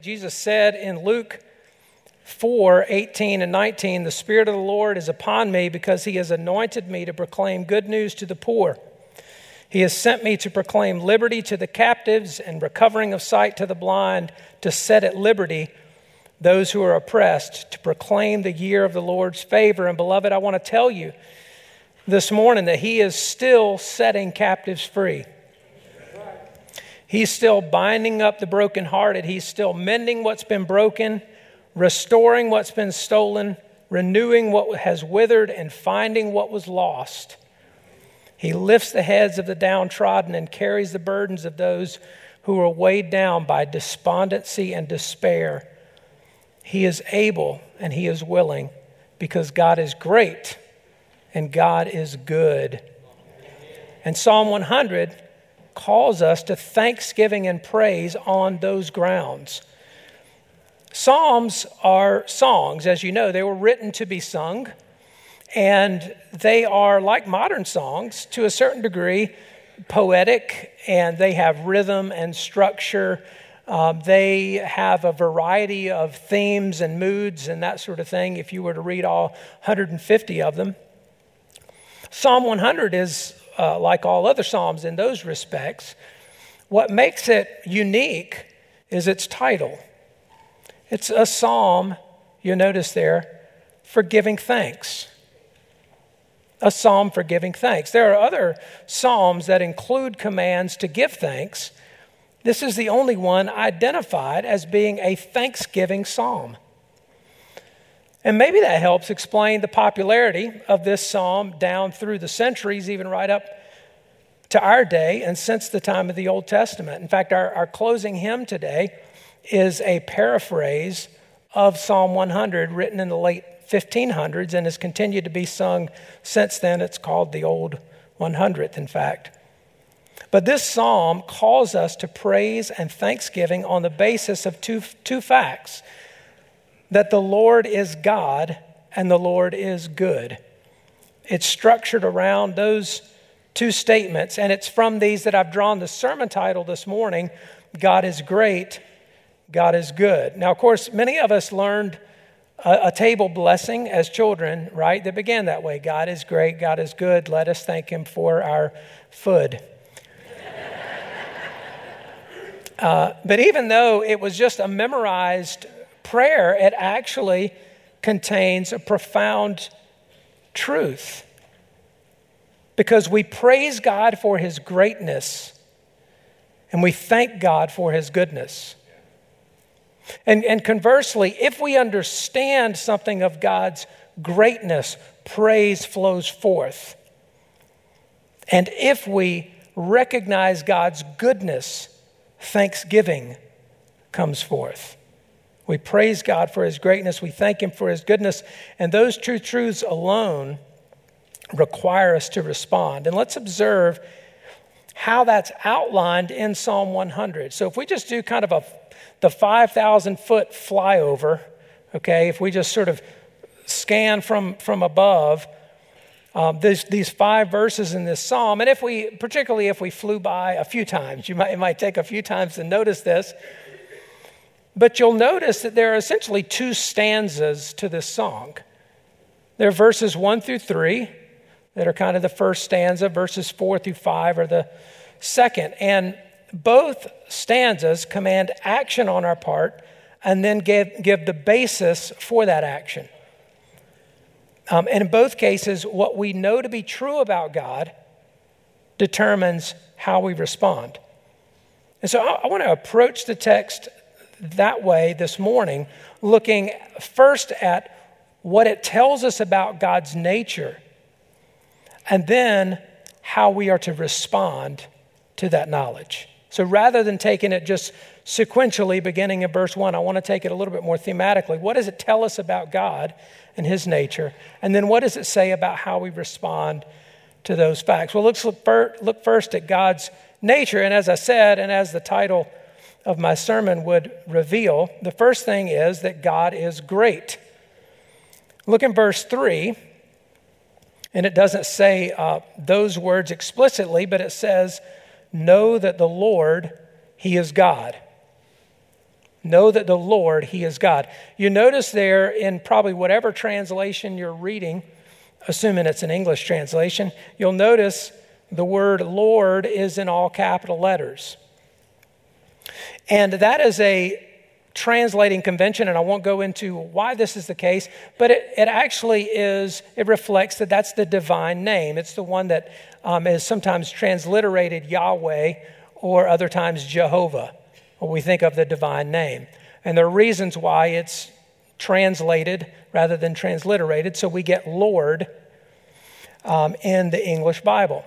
Jesus said in Luke 4 18 and 19, The Spirit of the Lord is upon me because he has anointed me to proclaim good news to the poor. He has sent me to proclaim liberty to the captives and recovering of sight to the blind, to set at liberty those who are oppressed, to proclaim the year of the Lord's favor. And beloved, I want to tell you this morning that he is still setting captives free. He's still binding up the brokenhearted. He's still mending what's been broken, restoring what's been stolen, renewing what has withered, and finding what was lost. He lifts the heads of the downtrodden and carries the burdens of those who are weighed down by despondency and despair. He is able and he is willing because God is great and God is good. And Psalm 100 calls us to thanksgiving and praise on those grounds. Psalms are songs, as you know, they were written to be sung, and they are like modern songs to a certain degree poetic, and they have rhythm and structure. Um, they have a variety of themes and moods and that sort of thing if you were to read all 150 of them. Psalm 100 is uh, like all other Psalms in those respects. What makes it unique is its title. It's a psalm, you notice there, for giving thanks. A psalm for giving thanks. There are other psalms that include commands to give thanks. This is the only one identified as being a thanksgiving psalm. And maybe that helps explain the popularity of this psalm down through the centuries, even right up to our day and since the time of the Old Testament. In fact, our, our closing hymn today is a paraphrase of Psalm 100 written in the late 1500s and has continued to be sung since then. It's called the Old 100th, in fact. But this psalm calls us to praise and thanksgiving on the basis of two, two facts that the Lord is God and the Lord is good. It's structured around those two statements, and it's from these that I've drawn the sermon title this morning God is great, God is good. Now, of course, many of us learned a, a table blessing as children, right? That began that way God is great, God is good, let us thank Him for our food. Uh, but even though it was just a memorized prayer, it actually contains a profound truth. Because we praise God for his greatness and we thank God for his goodness. And, and conversely, if we understand something of God's greatness, praise flows forth. And if we recognize God's goodness, thanksgiving comes forth. We praise God for His greatness. We thank Him for His goodness. And those two truths alone require us to respond. And let's observe how that's outlined in Psalm 100. So if we just do kind of a the 5,000 foot flyover, okay, if we just sort of scan from, from above um, this, these five verses in this psalm, and if we, particularly if we flew by a few times, you might, it might take a few times to notice this. But you'll notice that there are essentially two stanzas to this song. There are verses one through three that are kind of the first stanza, verses four through five are the second. And both stanzas command action on our part and then give, give the basis for that action. Um, and in both cases, what we know to be true about God determines how we respond. And so I, I want to approach the text that way this morning, looking first at what it tells us about God's nature, and then how we are to respond to that knowledge. So rather than taking it just sequentially, beginning in verse 1, I want to take it a little bit more thematically. What does it tell us about God and His nature? And then what does it say about how we respond to those facts? Well, let's look, first at God's nature. And as I said, and as the title of my sermon would reveal, the first thing is that God is great. Look in verse 3, and it doesn't say uh, those words explicitly, but it says, Know that the Lord, He is God. Know that the Lord, He is God. You notice there in probably whatever translation you're reading, assuming it's an English translation, you'll notice the word Lord is in all capital letters. And that is a translating convention, and I won't go into why this is the case, but it, it actually is, it reflects that that's the divine name. It's the one that um, is sometimes transliterated Yahweh or other times Jehovah, when we think of the divine name. And there are reasons why it's translated rather than transliterated, so we get Lord um, in the English Bible.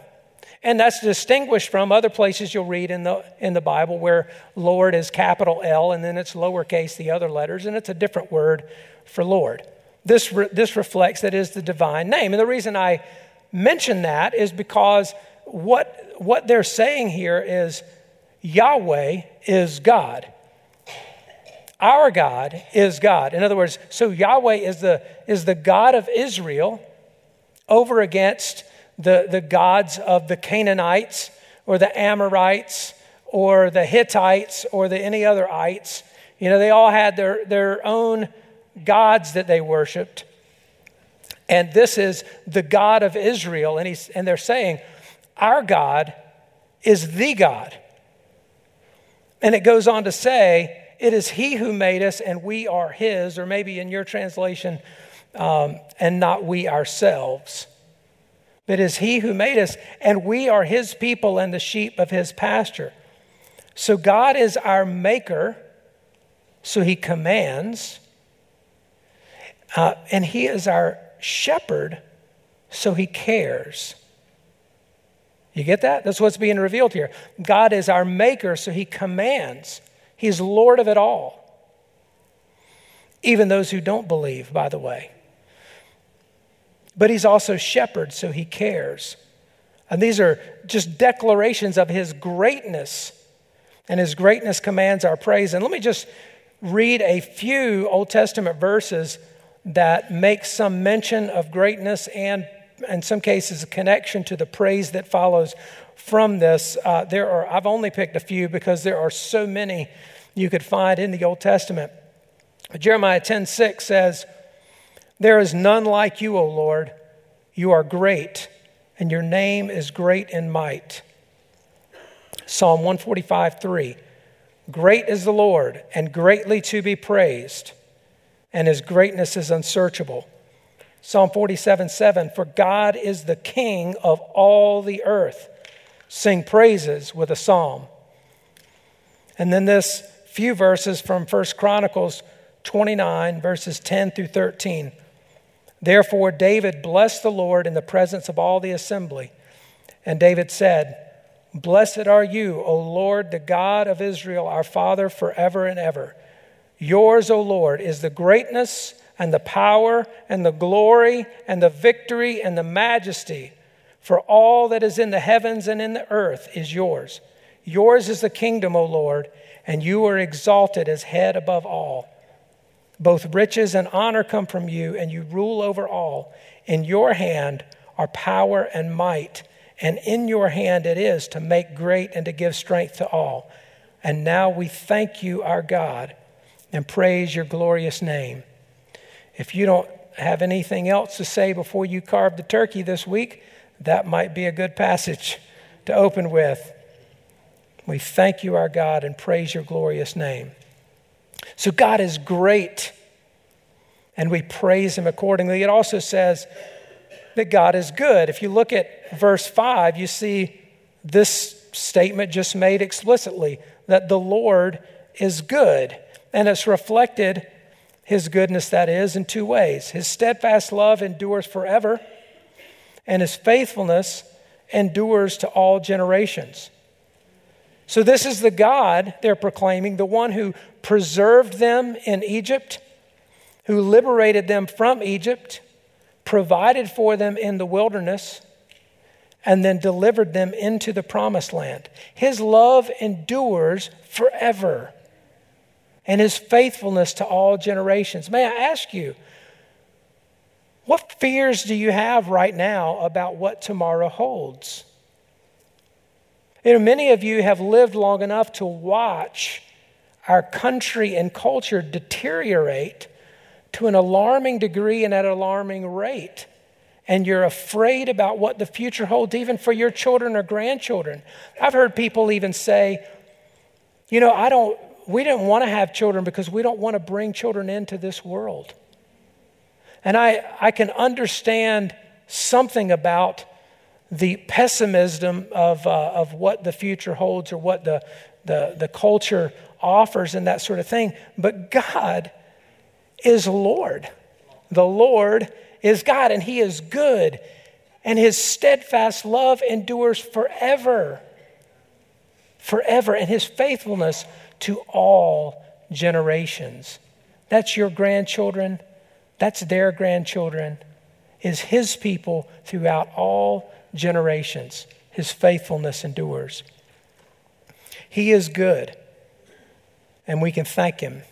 And that's distinguished from other places you'll read in the, in the Bible where Lord is capital L and then it's lowercase the other letters, and it's a different word for Lord. This, re, this reflects that is the divine name. And the reason I mention that is because what, what they're saying here is Yahweh is God. Our God is God. In other words, so Yahweh is the, is the God of Israel over against the, the gods of the Canaanites or the Amorites or the Hittites or the any other ites. You know, they all had their, their own gods that they worshiped. And this is the God of Israel. And, he's, and they're saying, Our God is the God. And it goes on to say, It is He who made us, and we are His, or maybe in your translation, um, and not we ourselves. It is He who made us, and we are His people and the sheep of His pasture. So God is our maker, so He commands, uh, and He is our shepherd, so He cares. You get that? That's what's being revealed here. God is our maker, so He commands. He's Lord of it all. Even those who don't believe, by the way. But he's also shepherd, so he cares. And these are just declarations of his greatness. And his greatness commands our praise. And let me just read a few Old Testament verses that make some mention of greatness and, in some cases, a connection to the praise that follows from this. Uh, there are, I've only picked a few because there are so many you could find in the Old Testament. Jeremiah 10 6 says, there is none like you, O Lord. You are great, and your name is great in might. Psalm 145 3. Great is the Lord, and greatly to be praised, and his greatness is unsearchable. Psalm 47 7. For God is the King of all the earth. Sing praises with a psalm. And then this few verses from 1 Chronicles 29, verses 10 through 13. Therefore, David blessed the Lord in the presence of all the assembly. And David said, Blessed are you, O Lord, the God of Israel, our Father, forever and ever. Yours, O Lord, is the greatness and the power and the glory and the victory and the majesty. For all that is in the heavens and in the earth is yours. Yours is the kingdom, O Lord, and you are exalted as head above all. Both riches and honor come from you, and you rule over all. In your hand are power and might, and in your hand it is to make great and to give strength to all. And now we thank you, our God, and praise your glorious name. If you don't have anything else to say before you carve the turkey this week, that might be a good passage to open with. We thank you, our God, and praise your glorious name. So God is great, and we praise him accordingly. It also says that God is good. If you look at verse 5, you see this statement just made explicitly that the Lord is good. And it's reflected, his goodness, that is, in two ways. His steadfast love endures forever, and his faithfulness endures to all generations. So, this is the God they're proclaiming, the one who preserved them in Egypt, who liberated them from Egypt, provided for them in the wilderness, and then delivered them into the promised land. His love endures forever, and his faithfulness to all generations. May I ask you, what fears do you have right now about what tomorrow holds? You know, many of you have lived long enough to watch our country and culture deteriorate to an alarming degree and at an alarming rate. And you're afraid about what the future holds, even for your children or grandchildren. I've heard people even say, you know, I don't, we didn't want to have children because we don't want to bring children into this world. And I, I can understand something about the pessimism of, uh, of what the future holds or what the, the, the culture offers and that sort of thing. But God is Lord. The Lord is God, and He is good, and His steadfast love endures forever. Forever, and His faithfulness to all generations. That's your grandchildren, that's their grandchildren, is His people throughout all generations. His faithfulness endures. He is good, and we can thank Him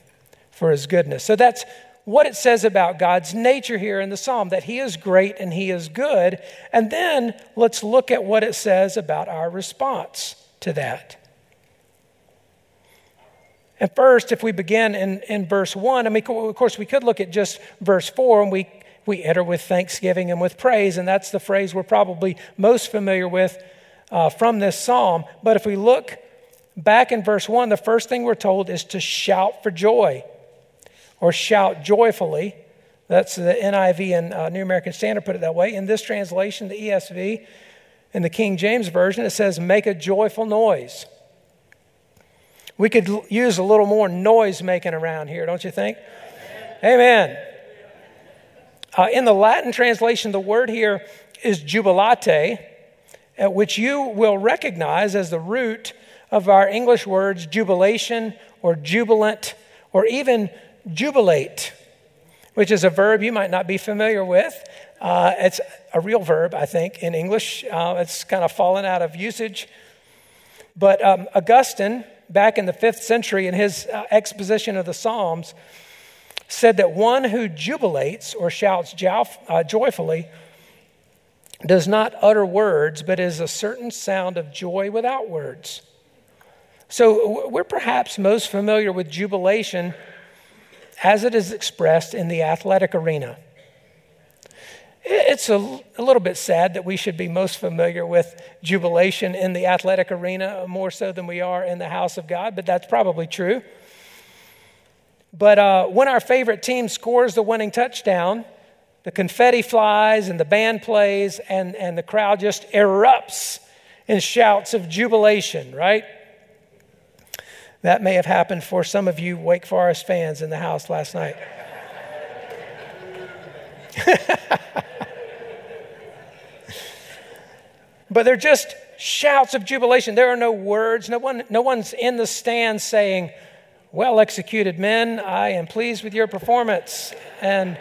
for His goodness. So that's what it says about God's nature here in the psalm that He is great and He is good. And then let's look at what it says about our response to that. And first, if we begin in, in verse 1, I mean, of course, we could look at just verse 4 and we, we enter with thanksgiving and with praise, and that's the phrase we're probably most familiar with uh, from this psalm. But if we look back in verse 1, the first thing we're told is to shout for joy or shout joyfully. That's the NIV and uh, New American Standard put it that way. In this translation, the ESV, in the King James Version, it says, make a joyful noise. We could use a little more noise making around here, don't you think? Amen. Uh, in the Latin translation, the word here is jubilate, uh, which you will recognize as the root of our English words jubilation or jubilant or even jubilate, which is a verb you might not be familiar with. Uh, it's a real verb, I think, in English. Uh, it's kind of fallen out of usage. But um, Augustine, back in the fifth century, in his uh, exposition of the Psalms, said that one who jubilates or shouts uh, joyfully does not utter words, but is a certain sound of joy without words. So we're perhaps most familiar with jubilation as it is expressed in the athletic arena. It's a, a, little bit sad that we should be most familiar with jubilation in the athletic arena more so than we are in the house of God, but that's probably true. But uh, when our favorite team scores the winning touchdown, the confetti flies and the band plays, and, and the crowd just erupts in shouts of jubilation, right? That may have happened for some of you Wake Forest fans in the house last night. but they're just shouts of jubilation. There are no words. No, one, no one's in the stand saying, Well executed, men. I am pleased with your performance and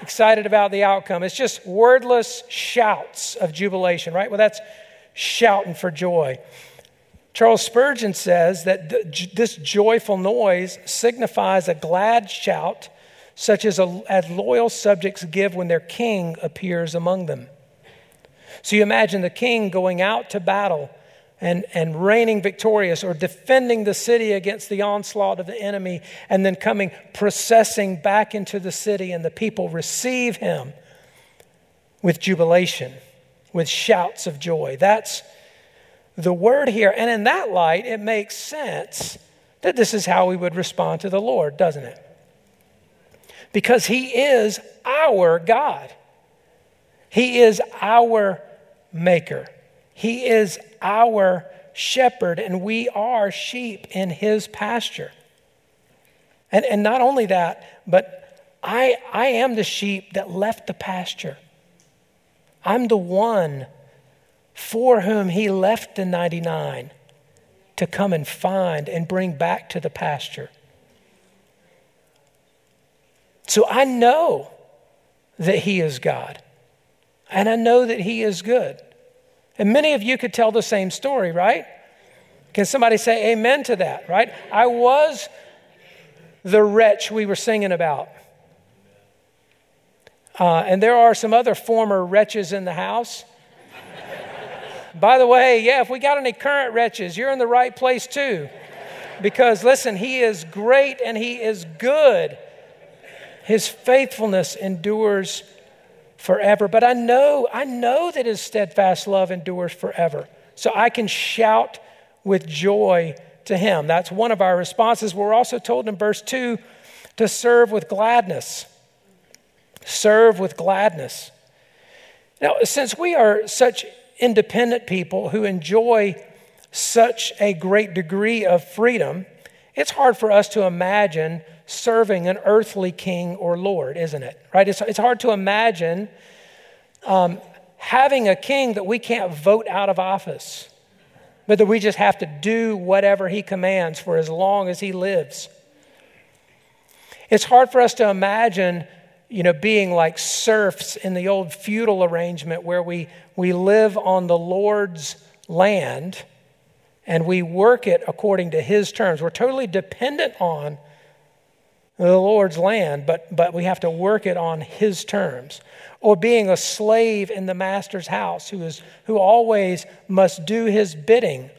excited about the outcome. It's just wordless shouts of jubilation, right? Well, that's shouting for joy. Charles Spurgeon says that th- this joyful noise signifies a glad shout, such as, a, as loyal subjects give when their king appears among them. So you imagine the king going out to battle and, and reigning victorious or defending the city against the onslaught of the enemy and then coming processing back into the city, and the people receive him with jubilation, with shouts of joy. That's the word here. And in that light, it makes sense that this is how we would respond to the Lord, doesn't it? Because He is our God, He is our Maker, He is our shepherd, and we are sheep in His pasture. And, and not only that, but I, I am the sheep that left the pasture. I'm the one for whom he left the 99 to come and find and bring back to the pasture. So I know that he is God, and I know that he is good. And many of you could tell the same story, right? Can somebody say amen to that, right? I was the wretch we were singing about. Uh, and there are some other former wretches in the house. By the way, yeah, if we got any current wretches, you're in the right place too. Because listen, He is great and He is good. His faithfulness endures forever. But I know, I know that His steadfast love endures forever. So I can shout with joy to Him. That's one of our responses. We're also told in verse 2 to serve with gladness. Serve with gladness. Now, since we are such independent people who enjoy such a great degree of freedom, it's hard for us to imagine serving an earthly king or lord, isn't it? Right? It's, it's hard to imagine um, having a king that we can't vote out of office, but that we just have to do whatever he commands for as long as he lives. It's hard for us to imagine you know, being like serfs in the old feudal arrangement where we, we live on the Lord's land and we work it according to his terms. We're totally dependent on the Lord's land, but, but we have to work it on his terms. Or being a slave in the master's house who, is, who always must do his bidding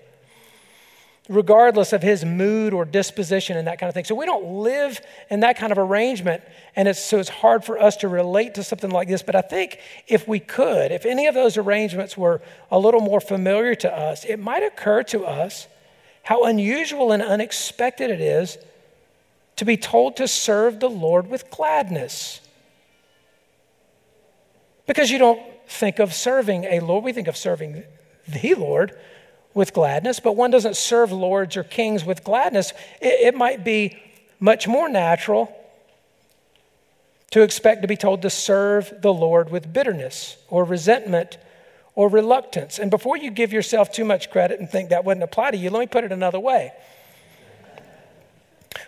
regardless of his mood or disposition and that kind of thing. So we don't live in that kind of arrangement, and it's, so it's hard for us to relate to something like this. But I think if we could, if any of those arrangements were a little more familiar to us, it might occur to us how unusual and unexpected it is to be told to serve the Lord with gladness. Because you don't think of serving a Lord, we think of serving the Lord with gladness, but one doesn't serve lords or kings with gladness. It, it, might be much more natural to expect to be told to serve the Lord with bitterness or resentment or reluctance. And before you give yourself too much credit and think that wouldn't apply to you, let me put it another way.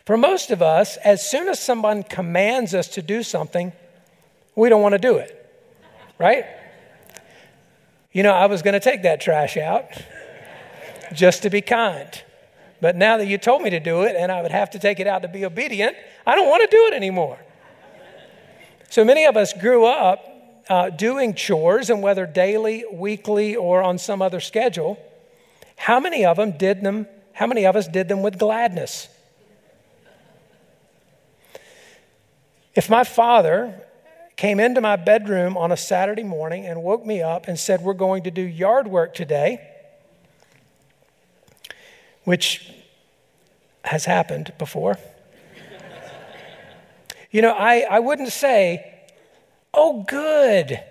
For most of us, as soon as someone commands us to do something, we don't want to do it, right? You know, I was going to take that trash out just to be kind. But now that you told me to do it and I would have to take it out to be obedient, I don't want to do it anymore. So many of us grew up uh, doing chores, and whether daily, weekly, or on some other schedule, how many of them did them? How many of us did them with gladness? If my father came into my bedroom on a Saturday morning and woke me up and said, We're going to do yard work today, which has happened before. you know, I, I wouldn't say, oh, good.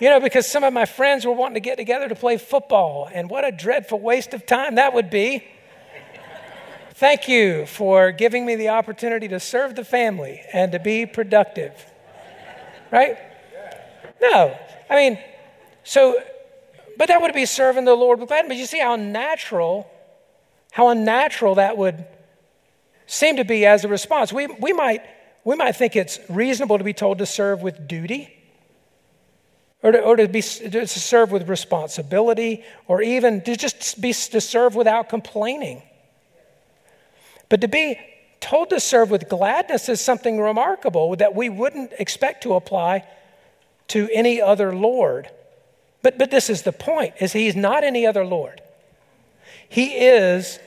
You know, because some of my friends were wanting to get together to play football, and what a dreadful waste of time that would be. Thank you for giving me the opportunity to serve the family and to be productive. Right? No. I mean, so but that would be serving the Lord with gladness. But you see how natural, how unnatural that would seem to be as a response. We, we, might, we might think it's reasonable to be told to serve with duty. Or to, or to, be, to serve with responsibility, or even to just be to serve without complaining. But to be told to serve with gladness is something remarkable that we wouldn't expect to apply to any other Lord. But, but this is the point, is he's not any other Lord. He is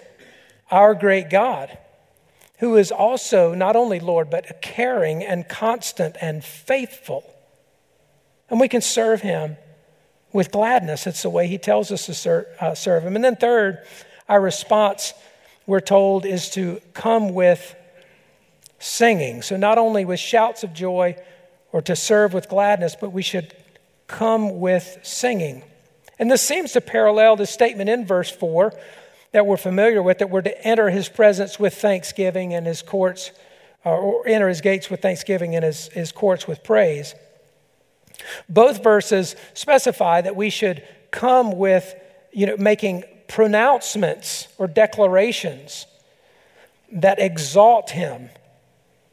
our great God, who is also not only Lord, but caring and constant and faithful. And we can serve him with gladness. It's the way he tells us to ser- uh, serve him. And then, third, our response, we're told, is to come with singing. So, not only with shouts of joy or to serve with gladness, but we should come with singing. And this seems to parallel the statement in verse 4 that we're familiar with that we're to enter his presence with thanksgiving and his courts, uh, or enter his gates with thanksgiving and his, his courts with praise. Both verses specify that we should come with, you know, making pronouncements or declarations that exalt him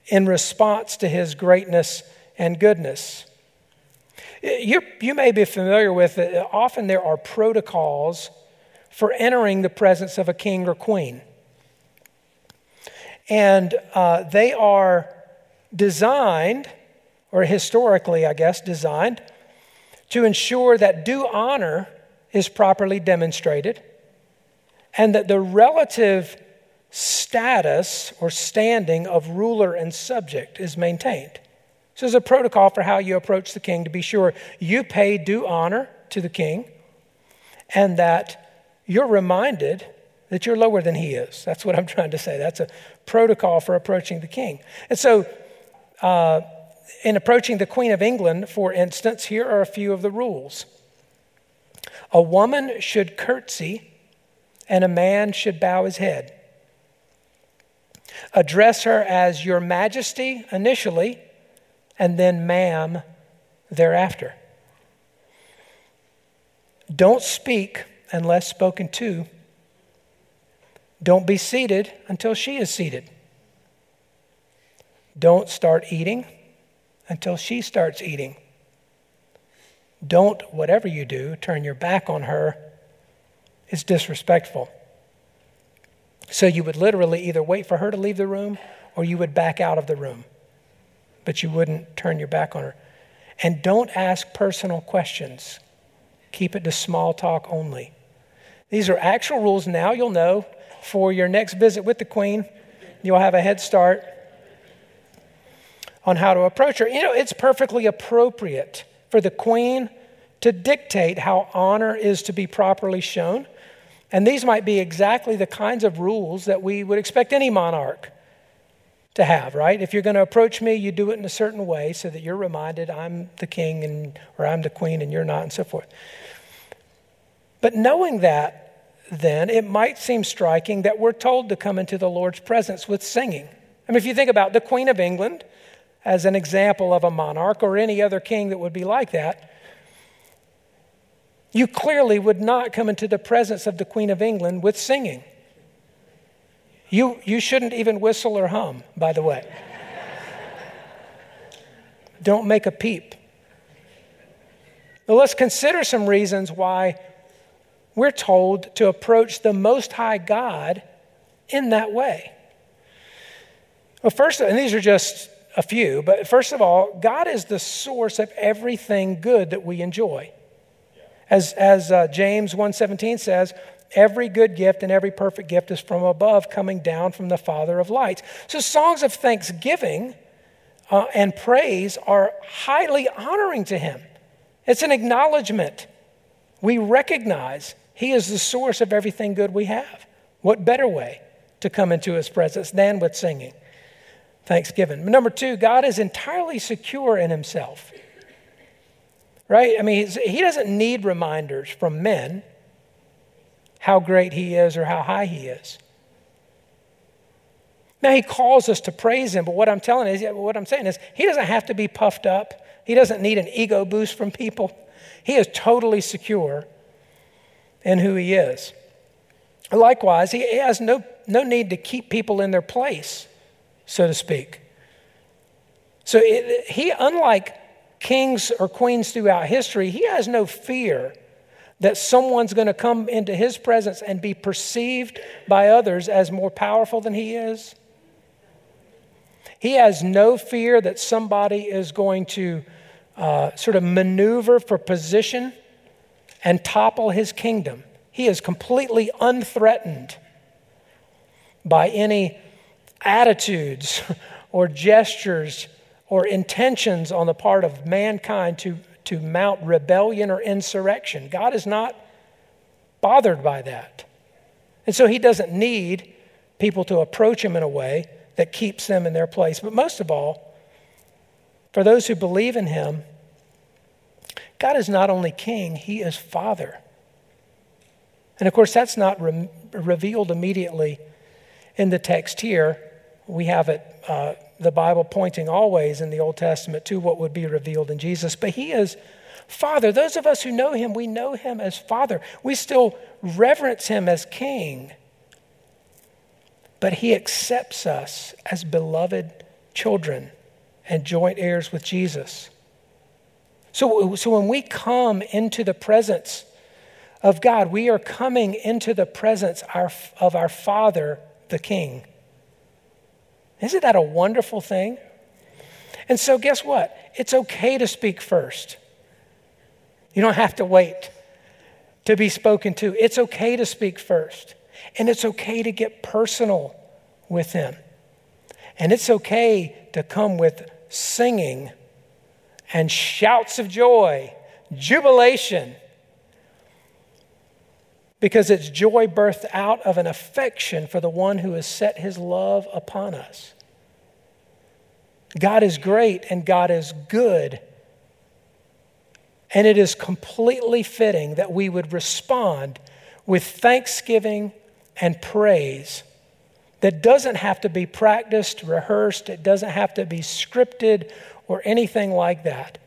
in response to his greatness and goodness. You, you may be familiar with it. Often there are protocols for entering the presence of a king or queen. And uh, they are designed, or historically, I guess, designed to ensure that due honor is properly demonstrated and that the relative status or standing of ruler and subject is maintained. So there's a protocol for how you approach the king to be sure you pay due honor to the king and that you're reminded that you're lower than he is. That's what I'm trying to say. That's a protocol for approaching the king. And so, uh, in approaching the Queen of England, for instance, here are a few of the rules. A woman should curtsy, and a man should bow his head. Address her as Your Majesty initially, and then ma'am thereafter. Don't speak unless spoken to. Don't be seated until she is seated. Don't start eating until she starts eating. Don't, whatever you do, turn your back on her. It's disrespectful. So you would literally either wait for her to leave the room or you would back out of the room, but you wouldn't turn your back on her. And don't ask personal questions, keep it to small talk only. These are actual rules. Now you'll know for your next visit with the Queen. You'll have a head start on how to approach her. You know, it's perfectly appropriate for the Queen to dictate how honor is to be properly shown. And these might be exactly the kinds of rules that we would expect any monarch to have, right? If you're going to approach me, you do it in a certain way so that you're reminded I'm the king and or I'm the queen and you're not and so forth. But knowing that, then it might seem striking that we're told to come into the Lord's presence with singing. I mean, if you think about the Queen of England as an example of a monarch or any other king that would be like that, you clearly would not come into the presence of the Queen of England with singing. You, you shouldn't even whistle or hum, by the way. Don't make a peep. But let's consider some reasons why we're told to approach the Most High God in that way. Well, first, and these are just a few, but first of all, God is the source of everything good that we enjoy. As, as uh, James 1.17 says, every good gift and every perfect gift is from above, coming down from the Father of lights. So songs of thanksgiving uh, and praise are highly honoring to him. It's an acknowledgement. We recognize he is the source of everything good we have. What better way to come into his presence than with singing? Thanksgiving. Number two, God is entirely secure in himself right? I mean, he doesn't need reminders from men how great he is or how high he is. Now he calls us to praise him, but what I'm telling is, what I'm saying is, he doesn't have to be puffed up. He doesn't need an ego boost from people. He is totally secure in who he is. Likewise, he has no, no need to keep people in their place, so to speak. So it, he, unlike kings or queens throughout history, he has no fear that someone's going to come into his presence and be perceived by others as more powerful than he is. He has no fear that somebody is going to uh, sort of maneuver for position and topple his kingdom. He is completely unthreatened by any attitudes or gestures or intentions on the part of mankind to, to mount rebellion or insurrection. God is not bothered by that. And so he doesn't need people to approach him in a way that keeps them in their place. But most of all, for those who believe in him, God is not only king, he is father. And of course, that's not re- revealed immediately in the text here. We have it uh, the Bible pointing always in the Old Testament to what would be revealed in Jesus. But He is Father. Those of us who know Him, we know Him as Father. We still reverence Him as King. But He accepts us as beloved children and joint heirs with Jesus. So, so when we come into the presence of God, we are coming into the presence of our Father, the King. Isn't that a wonderful thing? And so, guess what? It's okay to speak first. You don't have to wait to be spoken to. It's okay to speak first. And it's okay to get personal with Him. And it's okay to come with singing and shouts of joy, jubilation, because it's joy birthed out of an affection for the one who has set his love upon us. God is great and God is good. And it is completely fitting that we would respond with thanksgiving and praise that doesn't have to be practiced, rehearsed, it doesn't have to be scripted or anything like that.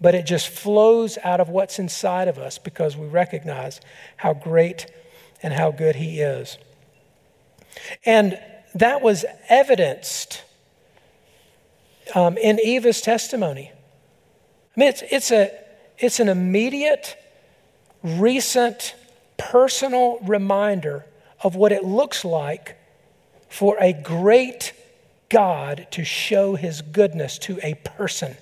But it just flows out of what's inside of us because we recognize how great and how good He is. And that was evidenced um, in Eva's testimony. I mean, it's, it's, a, it's an immediate, recent, personal reminder of what it looks like for a great God to show his goodness to a person,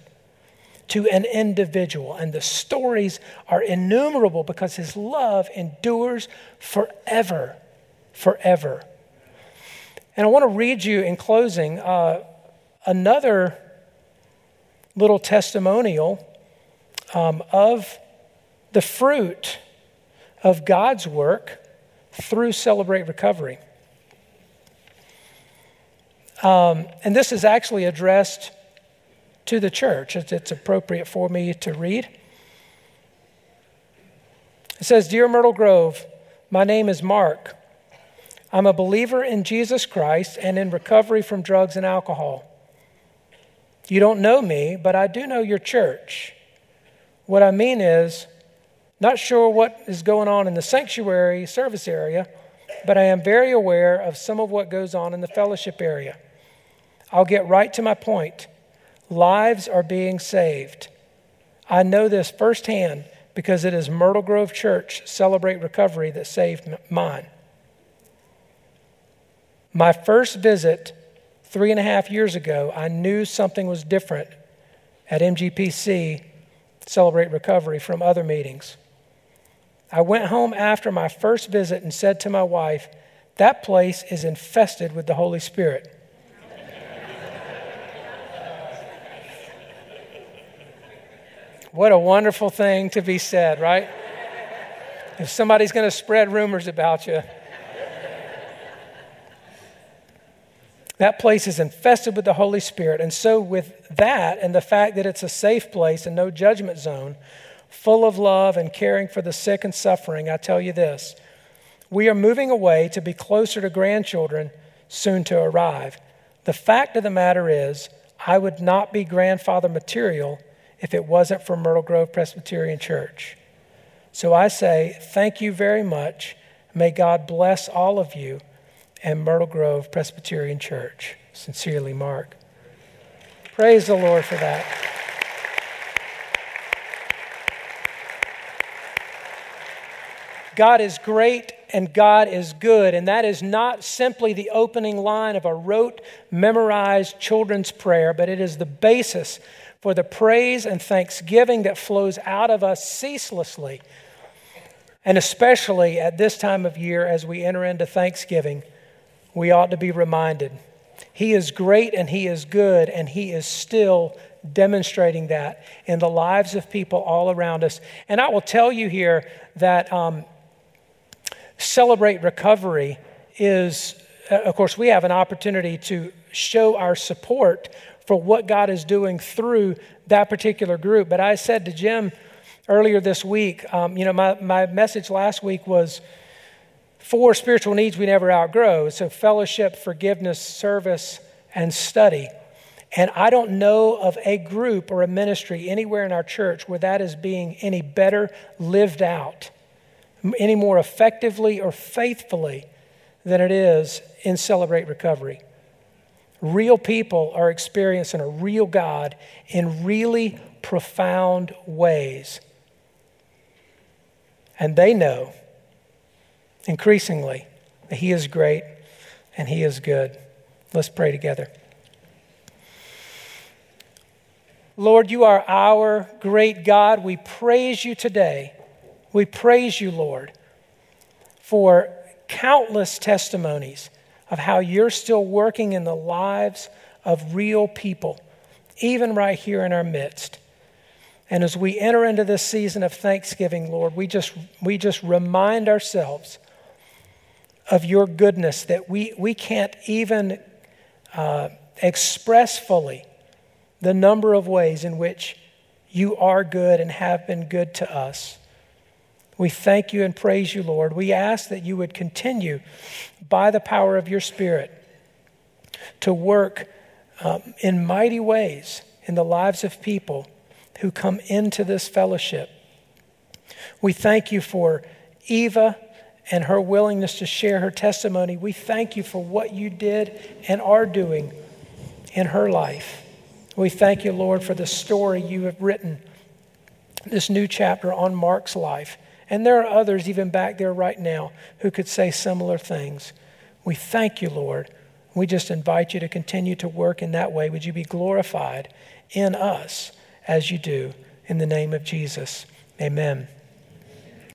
to an individual. And the stories are innumerable because his love endures forever, forever. And I want to read you in closing uh, another little testimonial um, of the fruit of God's work through Celebrate Recovery. Um, and this is actually addressed to the church. It's, it's appropriate for me to read. It says Dear Myrtle Grove, my name is Mark. I'm a believer in Jesus Christ and in recovery from drugs and alcohol. You don't know me, but I do know your church. What I mean is, not sure what is going on in the sanctuary service area, but I am very aware of some of what goes on in the fellowship area. I'll get right to my point. Lives are being saved. I know this firsthand because it is Myrtle Grove Church Celebrate Recovery that saved mine. My first visit three and a half years ago, I knew something was different at MGPC Celebrate Recovery from other meetings. I went home after my first visit and said to my wife, That place is infested with the Holy Spirit. What a wonderful thing to be said, right? If somebody's going to spread rumors about you, that place is infested with the Holy Spirit. And so, with that and the fact that it's a safe place and no judgment zone, full of love and caring for the sick and suffering, I tell you this we are moving away to be closer to grandchildren soon to arrive. The fact of the matter is, I would not be grandfather material if it wasn't for Myrtle Grove Presbyterian Church. So I say thank you very much. May God bless all of you and Myrtle Grove Presbyterian Church. Sincerely, Mark. Praise the Lord for that. God is great and God is good. And that is not simply the opening line of a rote, memorized children's prayer, but it is the basis for the praise and thanksgiving that flows out of us ceaselessly. And especially at this time of year, as we enter into Thanksgiving, we ought to be reminded He is great and He is good, and He is still demonstrating that in the lives of people all around us. And I will tell you here that um, Celebrate Recovery is, uh, of course, we have an opportunity to show our support for what God is doing through that particular group. But I said to Jim earlier this week, um, you know, my, my message last week was four spiritual needs we never outgrow. So fellowship, forgiveness, service, and study. And I don't know of a group or a ministry anywhere in our church where that is being any better lived out, any more effectively or faithfully than it is in Celebrate Recovery. Real people are experiencing a real God in really profound ways. And they know increasingly that He is great and He is good. Let's pray together. Lord, you are our great God. We praise you today. We praise you, Lord, for countless testimonies of how you're still working in the lives of real people, even right here in our midst. And as we enter into this season of Thanksgiving, Lord, we just, we just remind ourselves of your goodness that we, we can't even uh, express fully the number of ways in which you are good and have been good to us. We thank you and praise you, Lord. We ask that you would continue by the power of your Spirit to work um, in mighty ways in the lives of people who come into this fellowship. We thank you for Eva and her willingness to share her testimony. We thank you for what you did and are doing in her life. We thank you, Lord, for the story you have written, this new chapter on Mark's life. And there are others even back there right now who could say similar things. We thank you, Lord. We just invite you to continue to work in that way. Would you be glorified in us as you do? In the name of Jesus, amen.